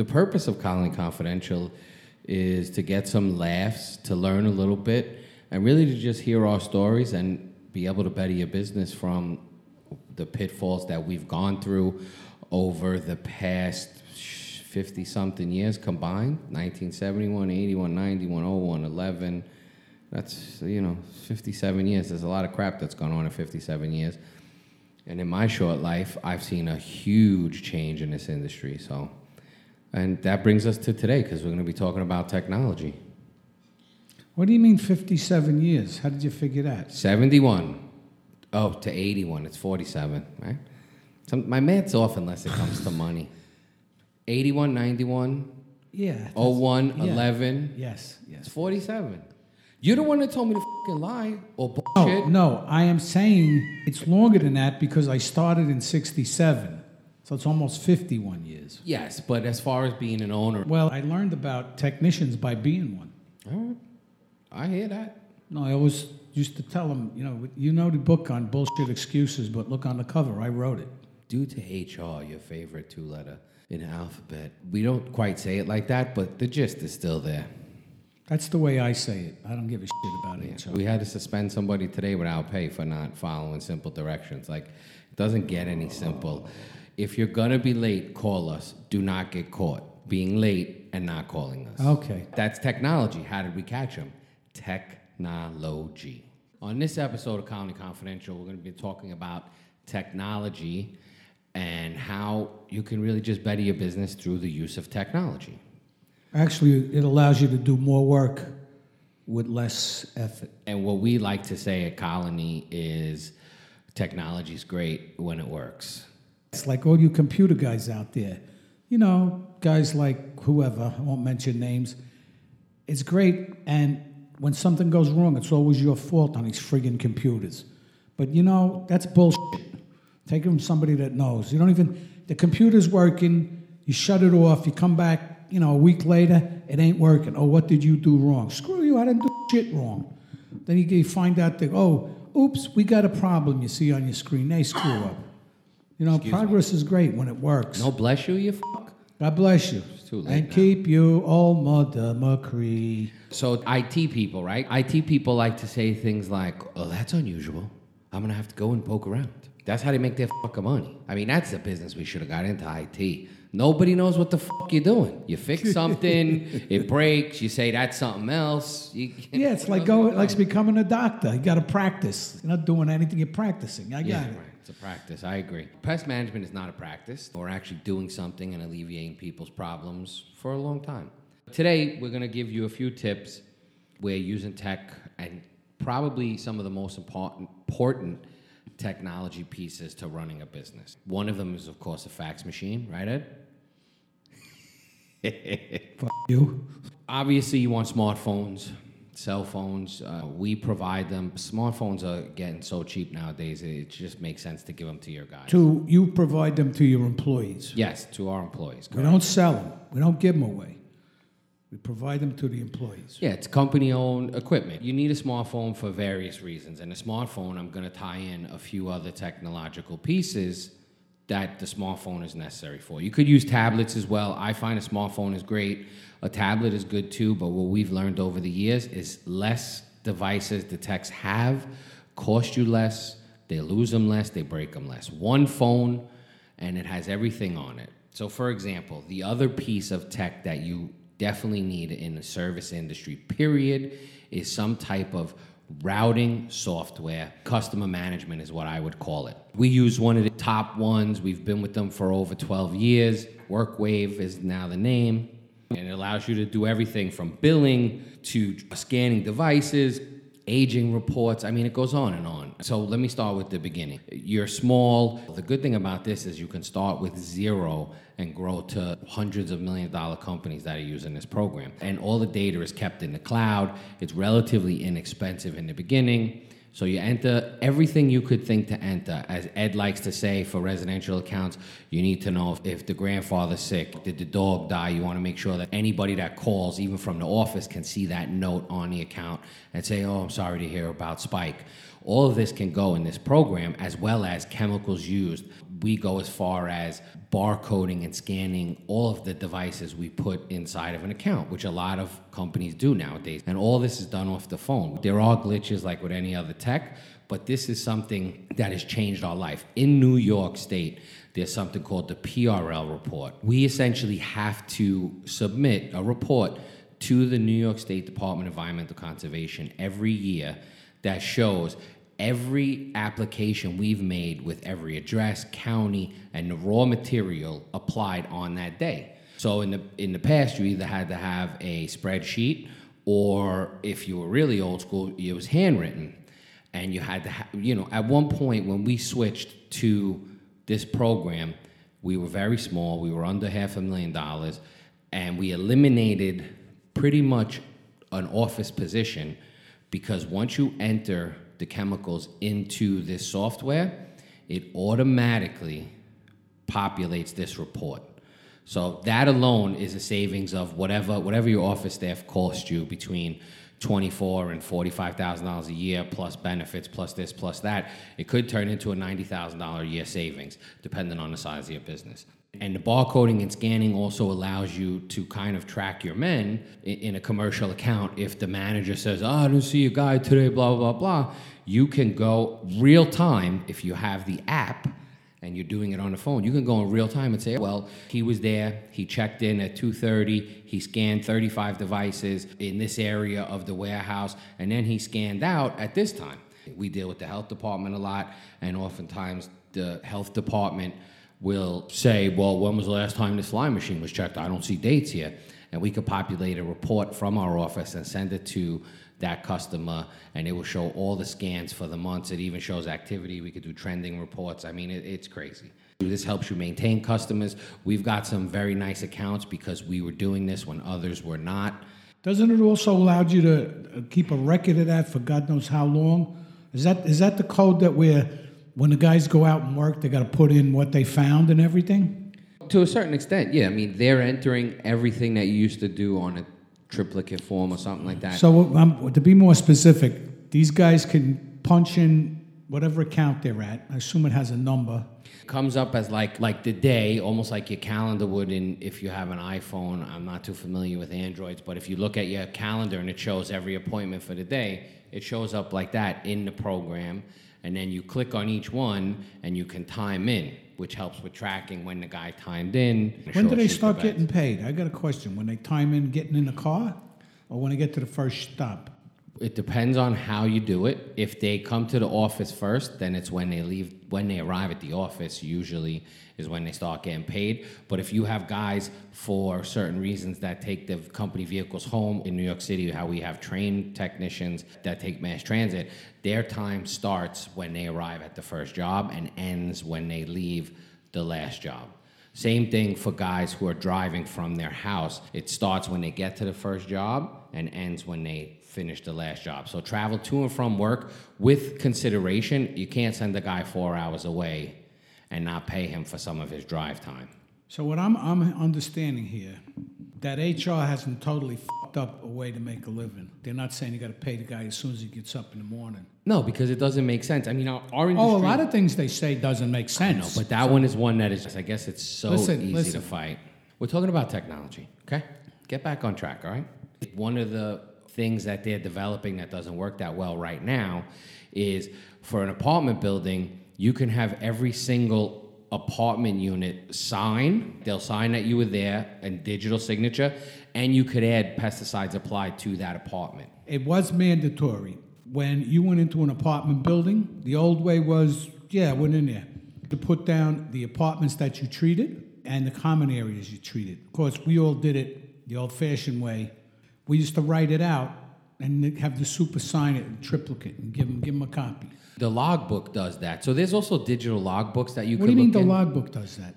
The purpose of Colony Confidential is to get some laughs, to learn a little bit, and really to just hear our stories and be able to better your business from the pitfalls that we've gone through over the past 50 something years combined 1971, 81, 91, 01, 11. That's, you know, 57 years. There's a lot of crap that's gone on in 57 years. And in my short life, I've seen a huge change in this industry. So, and that brings us to today because we're going to be talking about technology. What do you mean 57 years? How did you figure that? 71. Oh, to 81. It's 47, right? So my math's off unless it comes to money. 81, 91, Yeah. that's- 01, yeah. 11. Yes, It's yes. 47. You're the one that told me to fucking lie or No, bullshit. no, I am saying it's longer than that because I started in 67. So it's almost 51 years. Yes, but as far as being an owner, Well, I learned about technicians by being one. all right, I hear that. No, I always used to tell them, you know, you know the book on bullshit excuses, but look on the cover. I wrote it. Due to HR, your favorite two letter in the alphabet, we don't quite say it like that, but the gist is still there. That's the way I say it. I don't give a shit about it. So. We had to suspend somebody today without pay for not following simple directions. Like, it doesn't get any simple. If you're gonna be late, call us. Do not get caught being late and not calling us. Okay. That's technology. How did we catch them? Technology. On this episode of Colony Confidential, we're going to be talking about technology and how you can really just better your business through the use of technology. Actually, it allows you to do more work with less effort. And what we like to say at Colony is technology is great when it works. It's like all you computer guys out there. You know, guys like whoever, I won't mention names. It's great, and when something goes wrong, it's always your fault on these friggin' computers. But you know, that's bullshit. Take it from somebody that knows. You don't even, the computer's working, you shut it off, you come back, you know, a week later, it ain't working. Oh, what did you do wrong? Screw you, I didn't do shit wrong. Then you, you find out that, oh, oops, we got a problem you see on your screen. They screw up. You know, progress is great when it works. No, bless you, you fuck. God bless you. too late and now. keep you, oh Mother Machree. So, IT people, right? IT people like to say things like, oh, that's unusual. I'm going to have to go and poke around. That's how they make their fucking money. I mean, that's the business we should have got into IT. Nobody knows what the fuck you're doing. You fix something, it breaks, you say that's something else. You, Yeah, it's like going, like becoming a doctor. You got to practice. You're not doing anything. You're practicing. I got Yeah, it. right. A practice. I agree. Pest management is not a practice. We're actually doing something and alleviating people's problems for a long time. Today, we're going to give you a few tips. We're using tech and probably some of the most important, important technology pieces to running a business. One of them is, of course, a fax machine, right, Ed? Fuck you. Obviously, you want smartphones, cell phones. Uh, we provide them. Smartphones are getting so cheap nowadays, it just makes sense to give them to your guys. To you provide them to your employees. Yes, to our employees. We don't sell them. We don't give them away. We provide them to the employees. Yeah, it's company owned equipment. You need a smartphone for various reasons. And a smartphone, I'm going to tie in a few other technological pieces that the smartphone is necessary for. You could use tablets as well. I find a smartphone is great. A tablet is good too, but what we've learned over the years is less devices the techs have cost you less, they lose them less, they break them less. One phone and it has everything on it. So, for example, the other piece of tech that you definitely need in the service industry, period, is some type of routing software. Customer management is what I would call it. We use one of the top ones. We've been with them for over 12 years. WorkWave is now the name. And it allows you to do everything from billing to scanning devices, aging reports. I mean, it goes on and on. So let me start with the beginning. You're small. The good thing about this is you can start with zero and grow to hundreds of million dollar companies that are using this program. And all the data is kept in the cloud. It's relatively inexpensive in the beginning. So you enter everything you could think to enter. As Ed likes to say for residential accounts, you need to know if, if the grandfather's sick, did the dog die. You want to make sure that anybody that calls, even from the office, can see that note on the account and say, "Oh, I'm sorry to hear about Spike." All of this can go in this program, as well as chemicals used. We go as far as barcoding and scanning all of the devices we put inside of an account, which a lot of companies do nowadays. And all this is done off the phone. There are glitches like with any other tech, but this is something that has changed our life. In New York State, there's something called the PRL report. We essentially have to submit a report to the New York State Department of Environmental Conservation every year that shows every application we've made with every address, county, and the raw material applied on that day. So in the in the past, you either had to have a spreadsheet, or if you were really old school, it was handwritten, and you had to, ha- you know, at one point when we switched to this program, we were very small. We were under half a million dollars, and we eliminated pretty much an office position because once you enter the chemicals into this software, it automatically populates this report. So that alone is a savings of whatever whatever your office staff cost you between twenty-four and forty-five thousand dollars a year, plus benefits, plus this, plus that. It could turn into a ninety thousand dollar a year savings, depending on the size of your business. And the barcoding and scanning also allows you to kind of track your men in, in a commercial account. If the manager says, "Oh, I don't see your guy today," blah blah blah, you can go real time if you have the app and you're doing it on the phone, you can go in real time and say, well, he was there, he checked in at 2:30, he scanned 35 devices in this area of the warehouse, and then he scanned out at this time. We deal with the health department a lot, and oftentimes the health department will say, well, when was the last time this fly machine was checked? I don't see dates here. And we could populate a report from our office and send it to that customer, and it will show all the scans for the months. It even shows activity. We could do trending reports. I mean, it, it's crazy. This helps you maintain customers. We've got some very nice accounts because we were doing this when others were not. Doesn't it also allow you to uh, keep a record of that for God knows how long? Is that is that the code that we're when the guys go out and work, they got to put in what they found and everything? To a certain extent, yeah. I mean, they're entering everything that you used to do on a triplicate form or something like that. So um, to be more specific, these guys can punch in whatever account they're at. I assume it has a number. comes up as like like the day, almost like your calendar would in if you have an iPhone. I'm not too familiar with Androids, but if you look at your calendar and it shows every appointment for the day, it shows up like that in the program, and then you click on each one and you can time in, which helps with tracking when the guy timed in. When do they start getting paid? I got a question. When they time in getting in the car, or when they get to the first stop? It depends on how you do it. If they come to the office first, then it's when they leave, when they arrive at the office, usually is when they start getting paid. But if you have guys for certain reasons that take the company vehicles home in New York City, how we have trained technicians that take mass transit, their time starts when they arrive at the first job and ends when they leave the last job. Same thing for guys who are driving from their house. It starts when they get to the first job and ends when they finish the last job. So travel to and from work with consideration. You can't send a guy four hours away and not pay him for some of his drive time. So what I'm I'm understanding here, that HR hasn't totally fucked up a way to make a living. They're not saying you got to pay the guy as soon as he gets up in the morning. No, because it doesn't make sense. I mean, our, our industry. Oh, a lot of things they say doesn't make I know, sense. but that one is one that is. I guess it's so Listen, easy listen. to fight. We're talking about technology. Okay, get back on track. All right. One of the things that they're developing that doesn't work that well right now is for an apartment building, you can have every single apartment unit sign. They'll sign that you were there and digital signature, and you could add pesticides applied to that apartment. it was mandatory when you went into an apartment building. The old way was, yeah, went in there to put down the apartments that you treated and the common areas you treated. Of course, we all did it the old-fashioned way. We used to write it out and have the super sign it in triplicate and give them give them a copy. The logbook does that. So there's also digital logbooks that you can. What do you mean the in. logbook does that?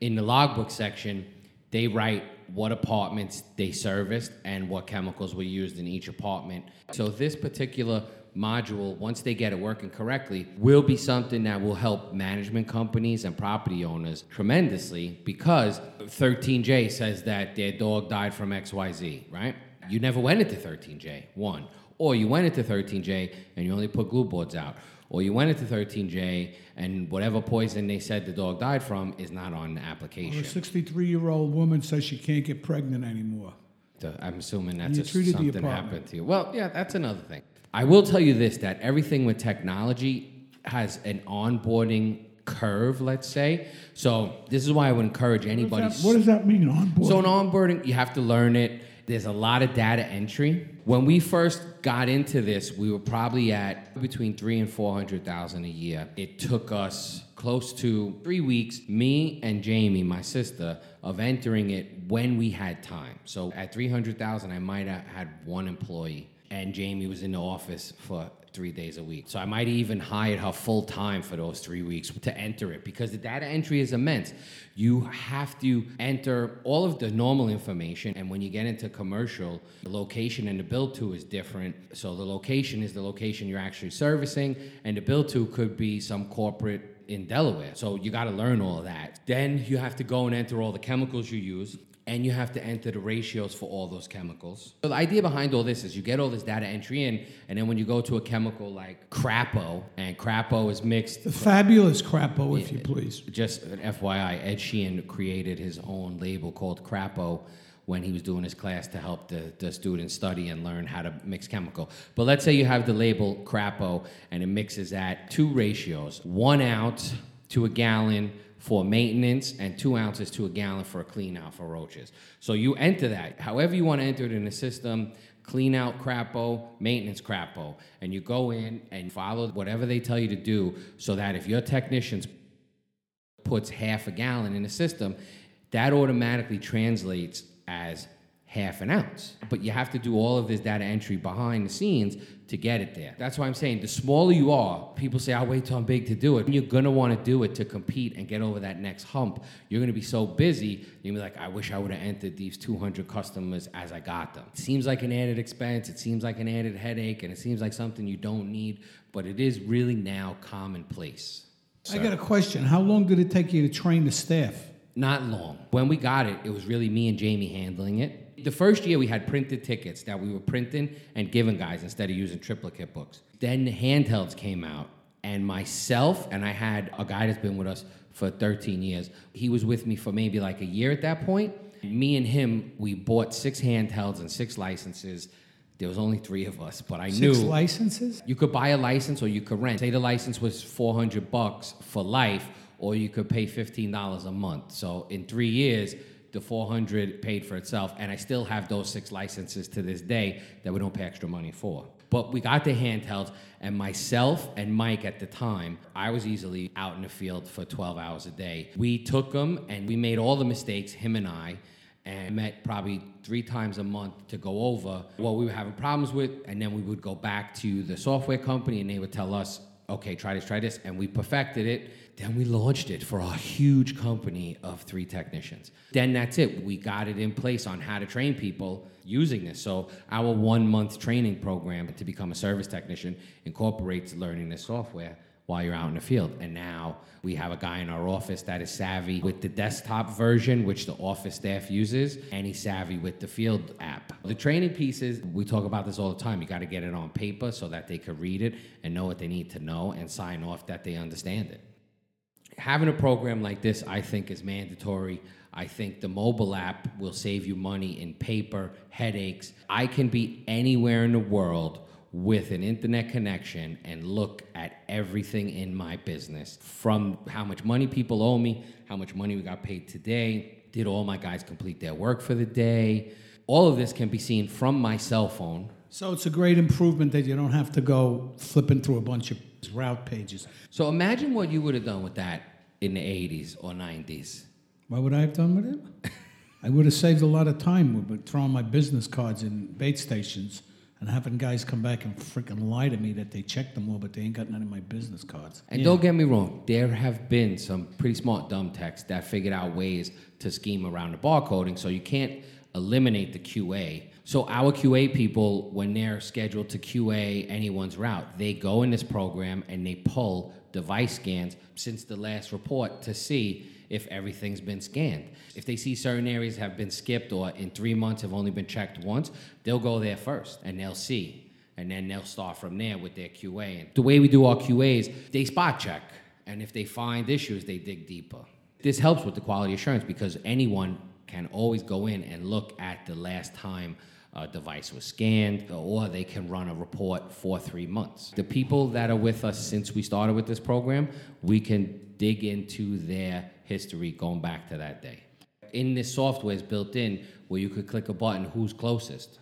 in the logbook section, they write what apartments they serviced and what chemicals were used in each apartment. So this particular module, once they get it working correctly, will be something that will help management companies and property owners tremendously because 13J says that their dog died from XYZ, right? You never went into 13J, one. Or you went into 13J and you only put glue boards out. Or you went into 13J and whatever poison they said the dog died from is not on the application. a 63 year old woman says she can't get pregnant anymore. I'm assuming that's a, something happened to you. Well, yeah, that's another thing. I will tell you this: that everything with technology has an onboarding curve. Let's say. So this is why I would encourage anybody. What does that, what does that mean on board? So an onboarding, you have to learn it. There's a lot of data entry. When we first got into this, we were probably at between three and four hundred thousand a year. It took us close to three weeks, me and Jamie, my sister, of entering it when we had time. So at three hundred thousand, I might have had one employee, and Jamie was in the office for three days a week. So I might even hire her full time for those three weeks to enter it because the data entry is immense. You have to enter all of the normal information, and when you get into commercial, the location and the bill to is different. So the location is the location you're actually servicing, and the bill to could be some corporate in Delaware. So you got to learn all that. Then you have to go and enter all the chemicals you use and you have to enter the ratios for all those chemicals. So the idea behind all this is you get all this data entry in, and then when you go to a chemical like Crapo, and Crapo is mixed. the fabulous crapo, if you please. Just an FYI, Ed Sheehan created his own label called Crapo when he was doing his class to help the, the students study and learn how to mix chemical. But let's say you have the label Crapo and it mixes at two ratios one ounce to a gallon for maintenance and two ounces to a gallon for a clean out for roaches. So you enter that however you want to enter it in the system. Clean out crapo, maintenance crapo, and you go in and follow whatever they tell you to do so that if your technicians puts half a gallon in the system, that automatically translates as half an ounce. But you have to do all of this data entry behind the scenes to get it there. That's why I'm saying the smaller you are, people say, I'll wait till I'm big to do it. You're gonna wanna do it to compete and get over that next hump. You're gonna be so busy, you're gonna be like, I wish I would have entered these 200 customers as I got them. It seems like an added expense, it seems like an added headache, and it seems like something you don't need, but it is really now commonplace. I got a question. How long did it take you to train the staff? Not long. When we got it, it was really me and Jamie handling it. The first year we had printed tickets that we were printing and giving guys instead of using triplicate books. Then the handhelds came out, and myself and I had a guy that's been with us for 13 years. He was with me for maybe like a year at that point. Me and him, we bought six handhelds and six licenses. There was only three of us, but I Six knew licenses? you could buy a license or you could rent. Say the license was 400 bucks for life, or you could pay $15 a month. So in three years, the 400 paid for itself, and I still have those six licenses to this day that we don't pay extra money for. But we got the handhelds, and myself and Mike at the time, I was easily out in the field for 12 hours a day. We took them and we made all the mistakes, him and I, and met probably three times a month to go over what we were having problems with, and then we would go back to the software company and they would tell us, okay, try this, try this, and we perfected it. Then we launched it for a huge company of three technicians. Then that's it. We got it in place on how to train people using this. So our one month training program to become a service technician incorporates learning this software while you're out in the field. And now we have a guy in our office that is savvy with the desktop version, which the office staff uses, and he's savvy with the field app. The training pieces, we talk about this all the time. You got to get it on paper so that they can read it and know what they need to know and sign off that they understand it. Having a program like this, I think, is mandatory. I think the mobile app will save you money in paper, headaches. I can be anywhere in the world with an internet connection and look at everything in my business from how much money people owe me, how much money we got paid today, did all my guys complete their work for the day. All of this can be seen from my cell phone. So it's a great improvement that you don't have to go flipping through a bunch of route pages. So imagine what you would have done with that in the 80s or 90s. What would I have done with it? I would have saved a lot of time with throwing my business cards in bait stations and having guys come back and freaking lie to me that they checked them all, but they ain't got none of my business cards. And don't get me wrong, there have been some pretty smart dumb techs that figured out ways to scheme around the barcoding, so you can't eliminate the QA. So our QA people, when they're scheduled to QA anyone's route, they go in this program and they pull device scans since the last report to see if everything's been scanned. If they see certain areas have been skipped or in three months have only been checked once, they'll go there first and they'll see and then they'll start from there with their QA. And the way we do our QAs, they spot check, and if they find issues, they dig deeper. This helps with the quality assurance because anyone can always go in and look at the last time a device was scanned, or they can run a report for three months. The people that are with us since we started with this program, we can dig into their history going back to that day. In this software is built in where you could click a button, who's closest?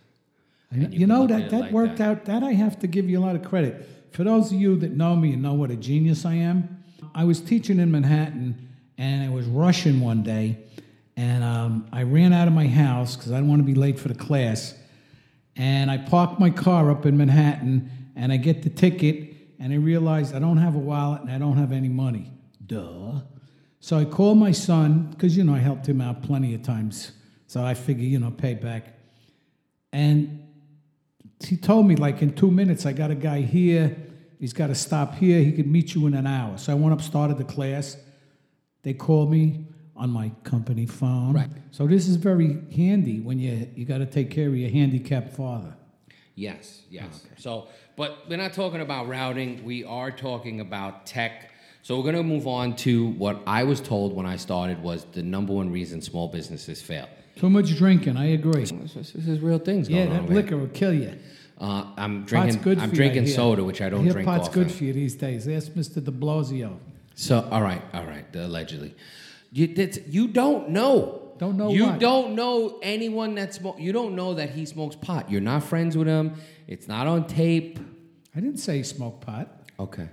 You, can know that that like worked that. out. That I have to give you a lot of credit. For those of you that know me and know what a genius I am, I was teaching in Manhattan, and I was rushing one day, and um, I ran out of my house because I didn't want to be late for the class, and I parked my car up in Manhattan, and I get the ticket, and I realize I don't have a wallet and I don't have any money. Duh. So I called my son because you know I helped him out plenty of times. So I figure you know pay back, and he told me like in two minutes I got a guy here. He's got to stop here. He could meet you in an hour. So I went up, started the class. They called me on my company phone. Right. So this is very handy when you you got to take care of your handicapped father. Yes, yes. So, but we're not talking about routing. We are talking about tech. So we're going to move on to what I was told when I started was the number one reason small businesses fail. Too much drinking. I agree. This, this is real things Yeah, going on. that over here. liquor will kill you. Uh, I'm Pot's drinking. good I'm for you, I drinking soda, which I don't I hear drink pot's often. good for you these days. Ask Mr. De Blasio. So, all right, all right, allegedly. You, that's, you don't know. Don't know You what? don't know anyone that smoke. You don't know that he smokes pot. You're not friends with him. It's not on tape. I didn't say he smoked pot. Okay.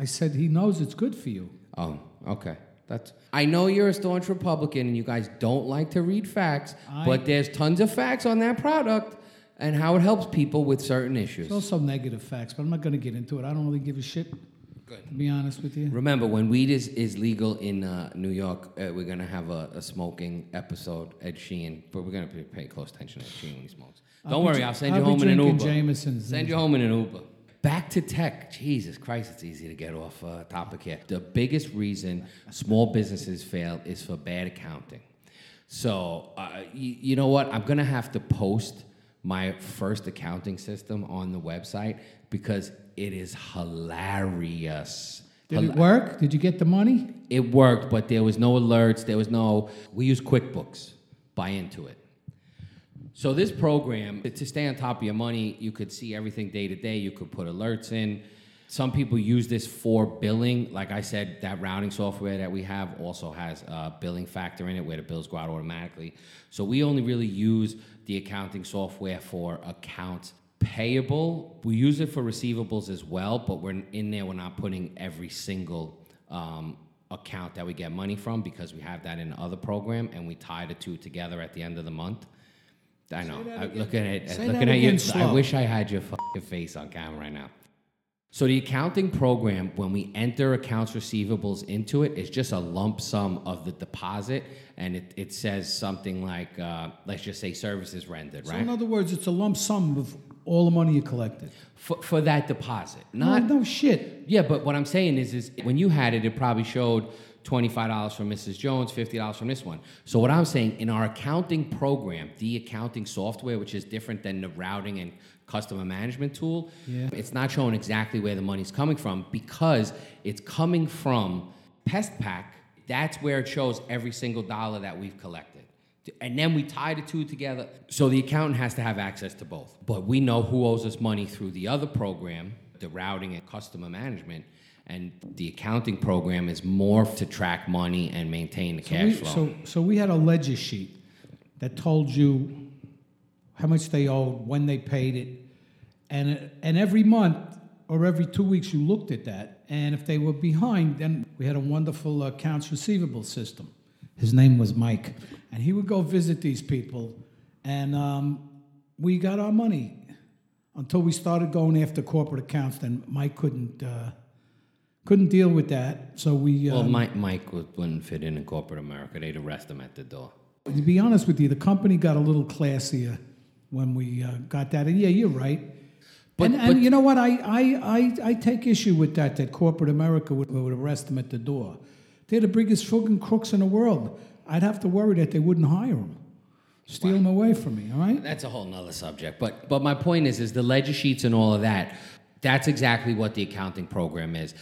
I said he knows it's good for you. Oh, okay. That's. I know you're a staunch Republican and you guys don't like to read facts, I- but there's tons of facts on that product and how it helps people with certain issues. There's also negative facts, but I'm not going to get into it. I don't really give a shit, Good. to be honest with you. Remember, when weed is, is legal in uh, New York, uh, we're gonna have a, a smoking episode. Ed Sheehan, but we're gonna pay, pay close attention to Ed Sheehan when he smokes. I'll Don't be worry, dr- I'll send I'll you be home in an drinking Uber. Jameson's. Send you home in an Uber. Back to tech. Jesus Christ, it's easy to get off uh, topic here. The biggest reason small businesses fail is for bad accounting. So, uh, you, you know what? I'm going to have to post my first accounting system on the website because it is hilarious. Did it work? Did you get the money? It worked, but there was no alerts. There was no. We use QuickBooks. Buy into it. So this program to stay on top of your money, you could see everything day to day. You could put alerts in. Some people use this for billing. Like I said, that routing software that we have also has a billing factor in it where the bills go out automatically. So we only really use the accounting software for accounts payable. We use it for receivables as well, but we're in there. We're not putting every single um, account that we get money from because we have that in the other program and we tie the two together at the end of the month. I know. that I, again. looking at Say looking at you. again I wish I had your fucking face on camera right now. So the accounting program, when we enter accounts receivables into it, it's just a lump sum of the deposit, and it, it says something like, uh, let's just say services rendered, right? So right? in other words, it's a lump sum of all the money you collected. For, for that deposit, No, not no shit. Yeah, but what I'm saying is, is when you had it, it probably showed twenty-five dollars from Mrs. Jones, fifty dollars from this one. So what I'm saying, in our accounting program, the accounting software, which is different than the routing and customer management tool, Yeah. it's not showing exactly where the money's coming from because it's coming from PestPac. That's where it shows every single dollar that we've collected. And then we tie the two together. So the accountant has to have access to both. But we know who owes us money through the other program, the routing and customer management. And the accounting program is more to track money and maintain the So cash we, flow. so, so we had a ledger sheet that told you how much they owed, when they paid it, and and every month or every two weeks you looked at that, and if they were behind, then we had a wonderful accounts receivable system. His name was Mike, and he would go visit these people, and um, we got our money until we started going after corporate accounts. Then Mike couldn't. Uh, couldn't deal with that, so we. well, um, Mike, Mike would- wouldn't fit in in corporate America. They'd arrest him at the door. To be honest with you, the company got a little classier when we uh, got that. And yeah, you're right. But- and, and you know what? I, I, I, I take issue with that, that corporate America would, would arrest them at the door. They're the biggest fucking crooks in the world. I'd have to worry that they wouldn't hire them. Steal them away from me, all right? That's a whole nother subject. But but my point is is the ledger sheets and all of that. That's exactly what the accounting program is.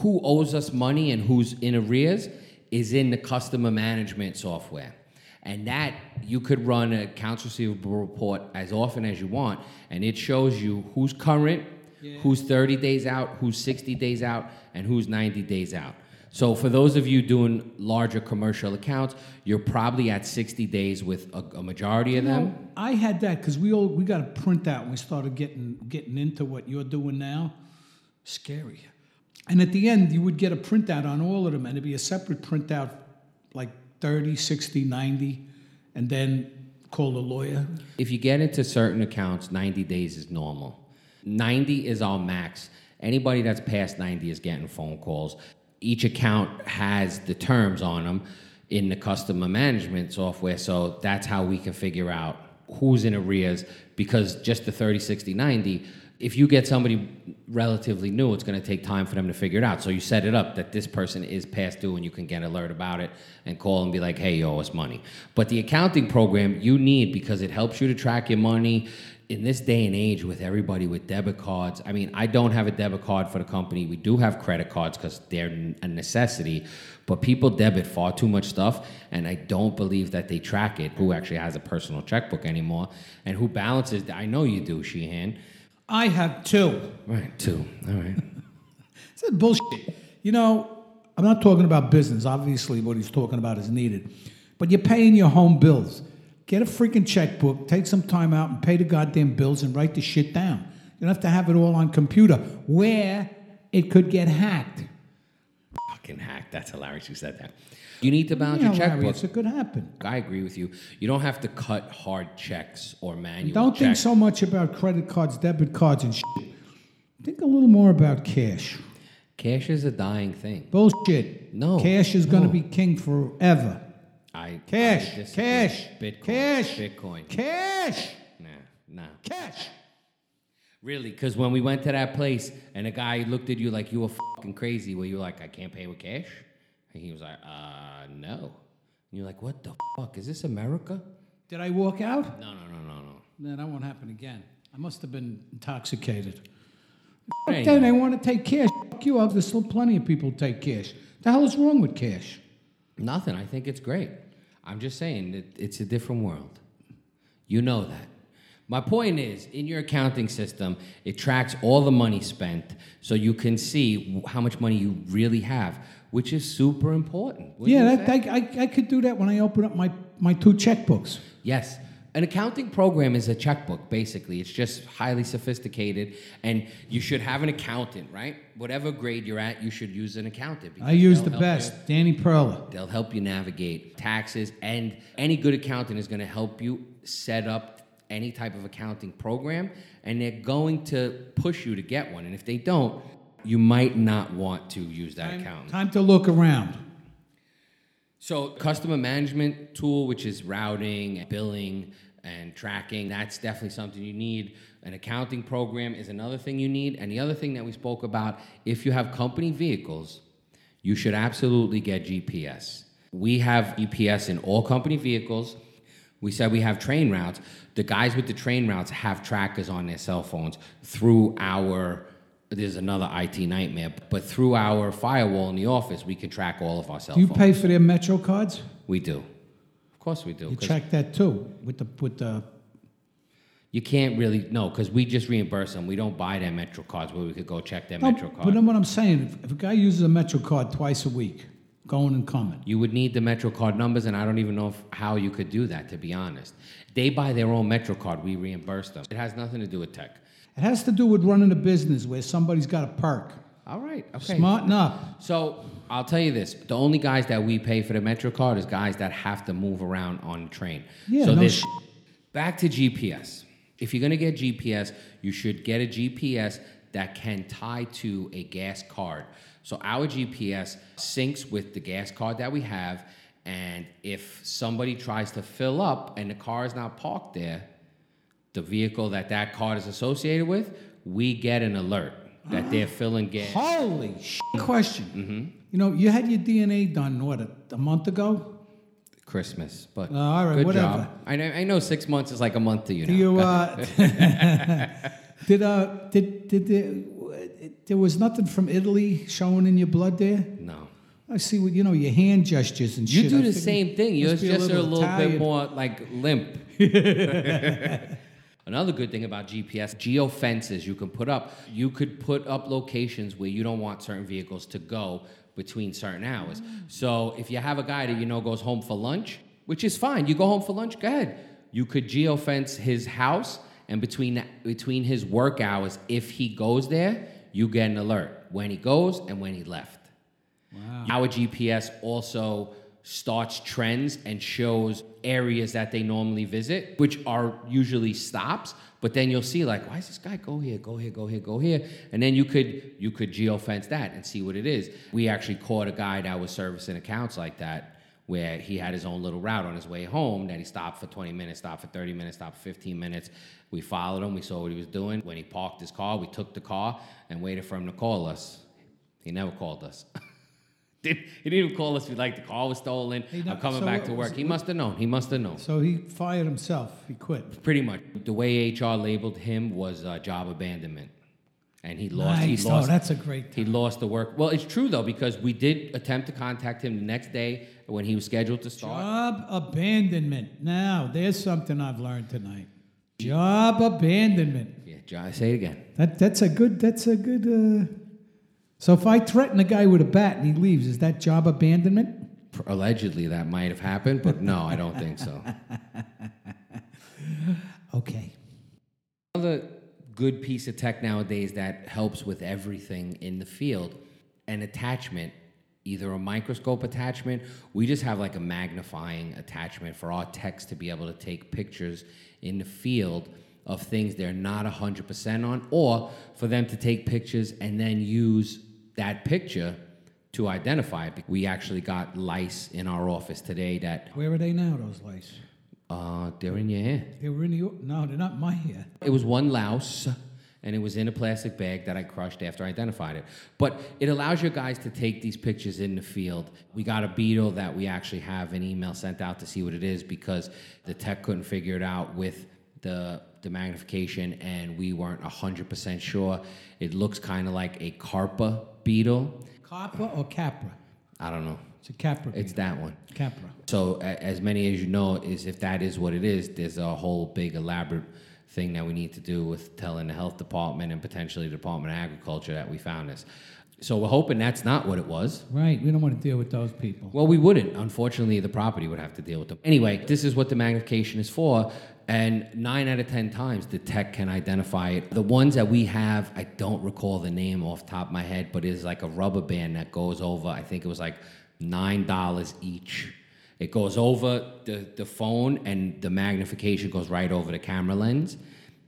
Who owes us money and who's in arrears is in the customer management software. And that you could run a accounts receivable report as often as you want, and it shows you who's current, who's 30 days out, who's 60 days out, and who's 90 days out. So for those of you doing larger commercial accounts, you're probably at 60 days with a, a majority of them. I had that because we all we got a printout when we started getting getting into what you're doing now. Scary. And at the end, you would get a printout on all of them, and it'd be a separate printout, like 30, 60, 90, and then call the lawyer. If you get into certain accounts, 90 days is normal. 90 is our max. Anybody that's past 90 is getting phone calls. Each account has the terms on them in the customer management software, so that's how we can figure out who's in arrears because just the 30, 60, 90, if you get somebody relatively new, it's going to take time for them to figure it out. So you set it up that this person is past due and you can get alert about it and call and be like, hey, you owe us money. But the accounting program you need because it helps you to track your money in this day and age with everybody with debit cards. I mean, I don't have a debit card for the company. We do have credit cards because they're a necessity. But people debit far too much stuff, and I don't believe that they track it. Who actually has a personal checkbook anymore, and who balances? I know you do, Sheehan. I have two. Right, two. All right. It's bullshit. You know, I'm not talking about business. Obviously, what he's talking about is needed. But you're paying your home bills. Get a freaking checkbook, take some time out and pay the goddamn bills and write the shit down. You don't have to have it all on computer where it could get hacked. Fucking hacked. That's hilarious. You said that. You need to balance You your checkbook. It could happen. I agree with you. You don't have to cut hard checks or manual Don't think checks. so much about credit cards, debit cards, and shit. Think a little more about cash. Cash is a dying thing. Bullshit. No, Cash is going to no. be king forever. I Cash. I disagree. Cash. Bitcoin. Cash. Bitcoin. Cash. Nah, nah. Cash. Really? Because when we went to that place and a guy looked at you like you were fucking crazy, where you were like, I can't pay with cash? And he was like, uh, no. And you're like, what the fuck? Is this America? Did I walk out? No, no, no, no, no. No, that won't happen again. I must have been intoxicated. Then go. they want to take cash. Fuck you. Up. There's still plenty of people take cash. The hell is wrong with cash? Nothing. I think it's great. I'm just saying that it's a different world. You know that. My point is, in your accounting system, it tracks all the money spent so you can see how much money you really have, which is super important. Wouldn't yeah, that. I, I, I could do that when I open up my, my two checkbooks. Yes. An accounting program is a checkbook, basically. It's just highly sophisticated, and you should have an accountant, right? Whatever grade you're at, you should use an accountant. I use the best. you- Danny Perla. They'll help you navigate taxes, and any good accountant is going to help you set up any type of accounting program, and they're going to push you to get one. And if they don't, you might not want to use that accountant. Time to look around. So, customer management tool, which is routing, billing, and tracking, that's definitely something you need. An accounting program is another thing you need. And the other thing that we spoke about, if you have company vehicles, you should absolutely get GPS. We have GPS in all company vehicles. We said we have train routes. The guys with the train routes have trackers on their cell phones through our. There's another IT nightmare, but through our firewall in the office, we can track all of our cell Do you phones. pay for their Metro cards? We do. Of course we do. You 'cause check that too with the with the. You can't really no, because we just reimburse them. We don't buy their Metro cards where we could go check their No, Metro card. but then what I'm saying, if, if a guy uses a Metro card twice a week, going and coming, you would need the Metro card numbers, and I don't even know if, how you could do that. To be honest, they buy their own Metro card. We reimburse them. It has nothing to do with tech. It has to do with running a business where somebody's got a park. All right. Okay. Smarten up. So I'll tell you this: the only guys that we pay for the Metro card is guys that have to move around on train. Yeah, So no this sh- back to GPS. If you're gonna get GPS, you should get a GPS that can tie to a gas card. So our GPS syncs with the gas card that we have, and if somebody tries to fill up and the car is not parked there, the vehicle that that card is associated with, we get an alert that they're filling gas. Holy sh- question. Mm-hmm. You know, you had your DNA done what a, a month ago. Christmas. But Uh, all right, good whatever. job. I know, I know six months is like a month to you Do now. you uh, did uh did did the, there was nothing from Italy showing in your blood there? no. I see what you know your hand gestures and You shit. do I the figured- same thing. Yours must be a just are a little little bit Italian. more like limp. Another good thing about GPS, geo fences you can put up. You could put up locations where you don't want certain vehicles to go between certain hours. So if you have a guy that you know goes home for lunch, which is fine, you go home for lunch, go ahead. You could geo fence his house, and between between his work hours, if he goes there, you get an alert when he goes and when he left. Wow. Our GPS also starts trends and shows areas that they normally visit, which are usually stops. But then you'll see like, why does this guy go here, go here, go here, go here? And then you could you could geofence that and see what it is. We actually caught a guy that was servicing accounts like that, where he had his own little route on his way home that he stopped for 20 minutes, stopped for 30 minutes, stopped for 15 minutes. We followed him, we saw what he was doing. When he parked his car, we took the car and waited for him to call us. He never called us. Did, he didn't even call us. We like the car was stolen. He I'm coming so back to was- work. He must have known. He must have known. So he fired himself. He quit. Pretty much. The way HR labeled him was uh, job abandonment, and he lost. nice. He lost. oh, that's a great. he lost the work. Well, it's true though because we did attempt to contact him the next day when he was scheduled to start. Job abandonment. Now, there's something I've learned tonight. Job abandonment. Yeah, John, say it again. That that's a good. That's a good. Uh... So if I threaten a guy with a bat and he leaves, is that job abandonment? Allegedly, that might have happened, but no, I don't think so. Okay. Another good piece of tech nowadays that helps with everything in the field, an attachment, either a microscope attachment, we just have like a magnifying attachment for our techs to be able to take pictures in the field of things they're not 100% on, or for them to take pictures and then use that picture to identify it. We actually got lice in our office today that Where are they now? Those lice? uh, they're in your hair. They were in your. No, they're not my hair. It was one louse, and it was in a plastic bag that I crushed after I identified it. But it allows your guys to take these pictures in the field. We got a beetle that we actually have an email sent out to see what it is because the tech couldn't figure it out with the the magnification, and we weren't hundred percent sure. It looks kind of like a carpa beetle. Carpa or Khapra? I don't know. It's a Khapra. It's that one. Khapra. So, a- as many as you know, is if that is what it is, there's a whole big elaborate thing that we need to do with telling the health department and potentially the Department of Agriculture that we found this. So we're hoping that's not what it was. Right. We don't want to deal with those people. Well, we wouldn't. Unfortunately, the property would have to deal with them. Anyway, this is what the magnification is for. And nine out of 10 times, the tech can identify it. The ones that we have, I don't recall the name off the top of my head, but it's like a rubber band that goes over, I think it was like $9 each. It goes over the, the phone, and the magnification goes right over the camera lens.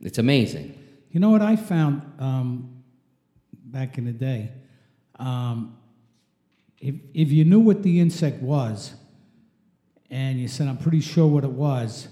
It's amazing. You know what I found um, back in the day? Um, if, if you knew what the insect was, and you said, I'm pretty sure what it was,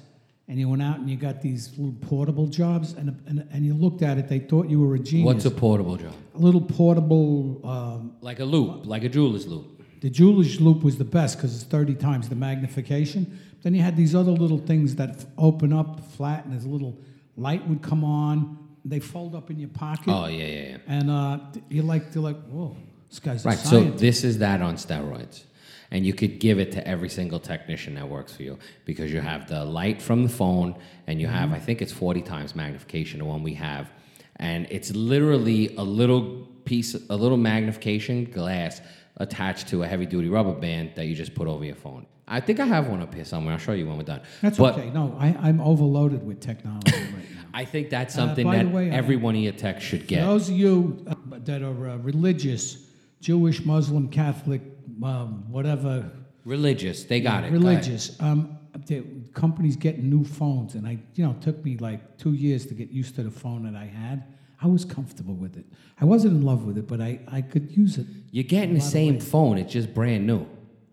and you went out and you got these little portable jobs, and, and, and you looked at it, they thought you were a genius. What's a portable job? a little portable, um, Like a loop, like a jeweler's loop. the jeweler's loop was the best because it's 30 times the magnification. Then you had these other little things that f- open up flat, and there's a little light would come on. They fold up in your pocket. Oh, yeah, yeah, yeah. And uh, you're like, they're like, whoa, this guy's a Right. So this is that on steroids. And you could give it to every single technician that works for you because you have the light from the phone and you have, I think it's 40 times magnification, the one we have. And it's literally a little piece, a little magnification glass attached to a heavy duty rubber band that you just put over your phone. I think I have one up here somewhere. I'll show you when we're done. That's but okay. No, I, I'm overloaded with technology right now. I think that's Uh, something the that way, I- every one of your techs should get. those of you uh, that are uh, religious, Jewish, Muslim, Catholic, um, whatever, Religious, they got it. Go religious, um, the companies getting new phones, and I, you know, it took me like two years to get used to the phone that I had. I was comfortable with it. I wasn't in love with it, but I, I could use it. You're getting the same phone. It's just brand new.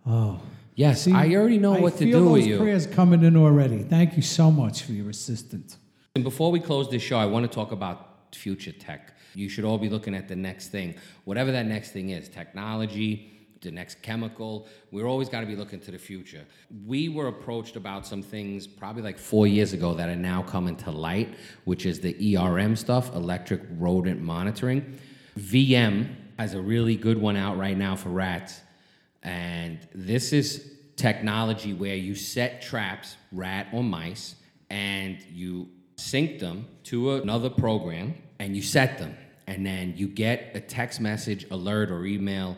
Oh, Yes, See, I already know I what to do with you. prayers coming in already. Thank you so much for your assistance. And before we close this show, I want to talk about future tech. You should all be looking at the next thing, whatever that next thing is technology, the next chemical. We're always got to be looking to the future. We were approached about some things probably like four years ago that are now coming to light, which is the ERM stuff, electric rodent monitoring. VM has a really good one out right now for rats. And this is technology where you set traps, rat or mice, and you sync them to another program and you set them. And then you get a text message, alert, or email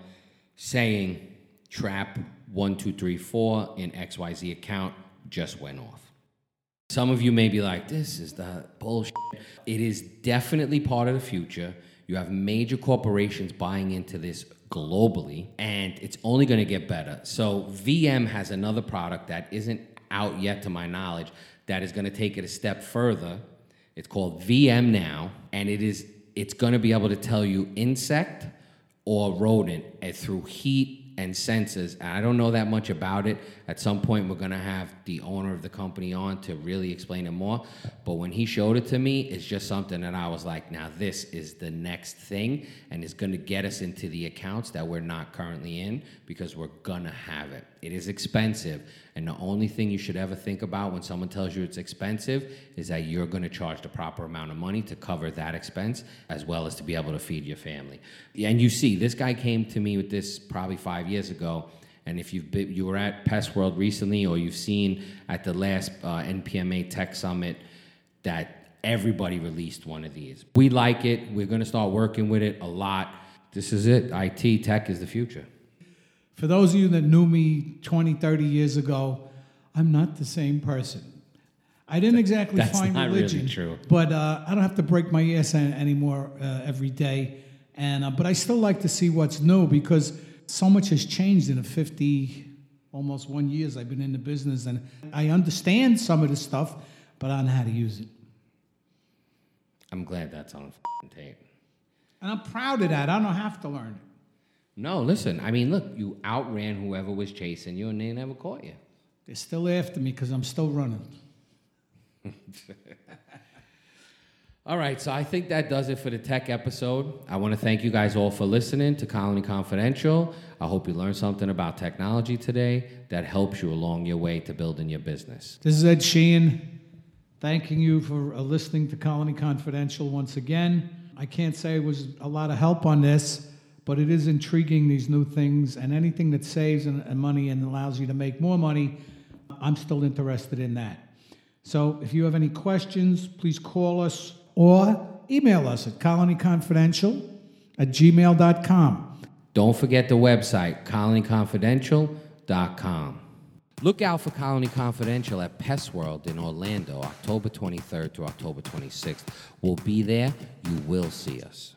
saying trap 1234 in XYZ account just went off. Some of you may be like, this is the bullshit. It is definitely part of the future. You have major corporations buying into this globally, and it's only going to get better. So, VM has another product that isn't out yet, to my knowledge, that is going to take it a step further. It's called VM Now, and it is it's going to be able to tell you insect or rodent and through heat and sensors. And I don't know that much about it. At some point, we're going to have the owner of the company on to really explain it more. But when he showed it to me, it's just something that I was like, now this is the next thing, and it's going to get us into the accounts that we're not currently in because we're going to have it. It is expensive. And the only thing you should ever think about when someone tells you it's expensive is that you're going to charge the proper amount of money to cover that expense as well as to be able to feed your family. And you see, this guy came to me with this probably five years ago. And if you've been, you were at Pest World recently, or you've seen at the last uh, NPMA Tech Summit that everybody released one of these. We like it. We're going to start working with it a lot. This is it. IT tech is the future. For those of you that knew me 20, 30 years ago, I'm not the same person. I didn't exactly That's find not really religion, true. but uh, I don't have to break my ass anymore uh, every day. And uh, but I still like to see what's new because so much has changed in the 50, almost one years I've been in the business, and I understand some of the stuff, but I don't know how to use it. I'm glad that's on tape. And I'm proud of that. I don't have to learn it. No, listen. I mean, look, you outran whoever was chasing you, and they never caught you. They're still after me because I'm still running. All right, so I think that does it for the tech episode. I want to thank you guys all for listening to Colony Confidential. I hope you learned something about technology today that helps you along your way to building your business. This is Ed Sheehan, thanking you for uh, listening to Colony Confidential once again. I can't say it was a lot of help on this, but it is intriguing, these new things, and anything that saves money and allows you to make more money, I'm still interested in that. So if you have any questions, please call us or email us at colonyconfidential at gmail.com. Don't forget the website, colonyconfidential.com. Look out for Colony Confidential at Pest World in Orlando, October 23rd to October 26th. We'll be there. You will see us.